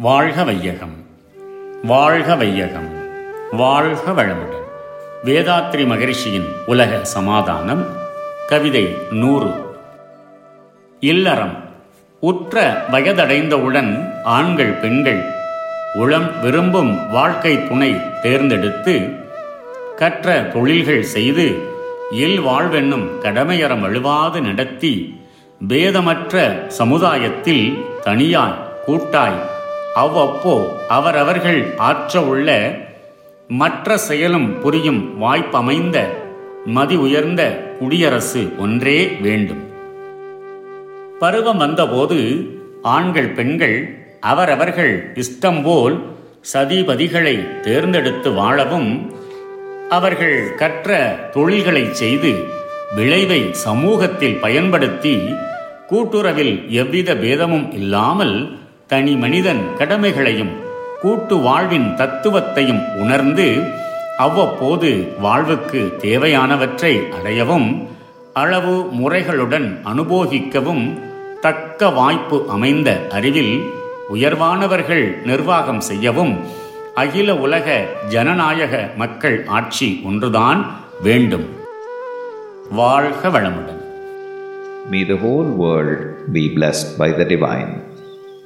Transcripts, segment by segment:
வாழ்க வையகம். வாழ்க வையகம். வாழ்க வளமுடன். வேதாத்ரி மகரிஷியின் உலக சமாதானம் கவிதை நூறு. இல்லறம். உற்ற வயதடைந்தவுடன் ஆண்கள் பெண்கள் உளம் விரும்பும் வாழ்க்கை துணை தேர்ந்தெடுத்து கற்ற தொழில்கள் செய்து இல் வாழ்வென்னும் கடமையறம் அழுவாது நடத்தி பேதமற்ற சமுதாயத்தில் தனியாய் கூட்டாய் அவ்வப்போ அவரவர்கள் ஆற்ற உள்ள மற்ற செயலும் புரியும் வாய்ப்பமைந்த மதி உயர்ந்த குடியரசு ஒன்றே வேண்டும். பருவம் வந்தபோது ஆண்கள் பெண்கள் அவரவர்கள் இஷ்டம் போல் சதிபதிகளை தேர்ந்தெடுத்து வாழவும் அவர்கள் கற்ற தொழில்களை செய்து விளைவை சமூகத்தில் பயன்படுத்தி கூட்டுறவில் எவ்வித பேதமும் இல்லாமல் தனி மனிதன் கடமைகளையும் கூட்டு வாழ்வின் தத்துவத்தையும் உணர்ந்து அவ்வப்போது வாழ்வுக்கு தேவையானவற்றை அடையவும் அளவு முறைகளுடன் அனுபோகிக்கவும் தக்க வாய்ப்பு அமைந்த அறிவில் உயர்வானவர்கள் நிர்வாகம் செய்யவும் அகில உலக ஜனநாயக மக்கள் ஆட்சி ஒன்றுதான் வேண்டும் வாழ்க வளமுடன் May the whole world be blessed by the divine.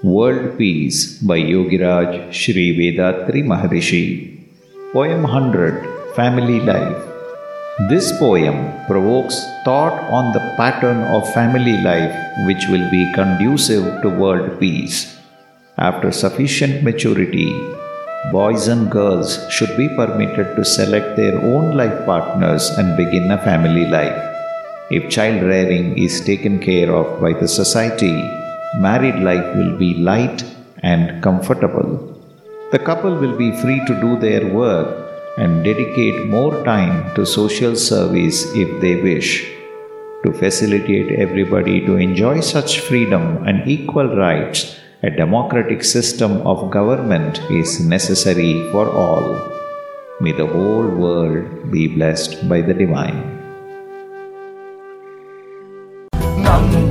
World Peace by Yogiraj Sri Vedatri Maharishi. Poem 100 Family Life. This poem provokes thought on the pattern of family life which will be conducive to world peace. After sufficient maturity, boys and girls should be permitted to select their own life partners and begin a family life. If child rearing is taken care of by the society, married life will be light and comfortable. The couple will be free to do their work and dedicate more time to social service if they wish. To facilitate everybody to enjoy such freedom and equal rights, a democratic system of government is necessary for all. May the whole world be blessed by the divine.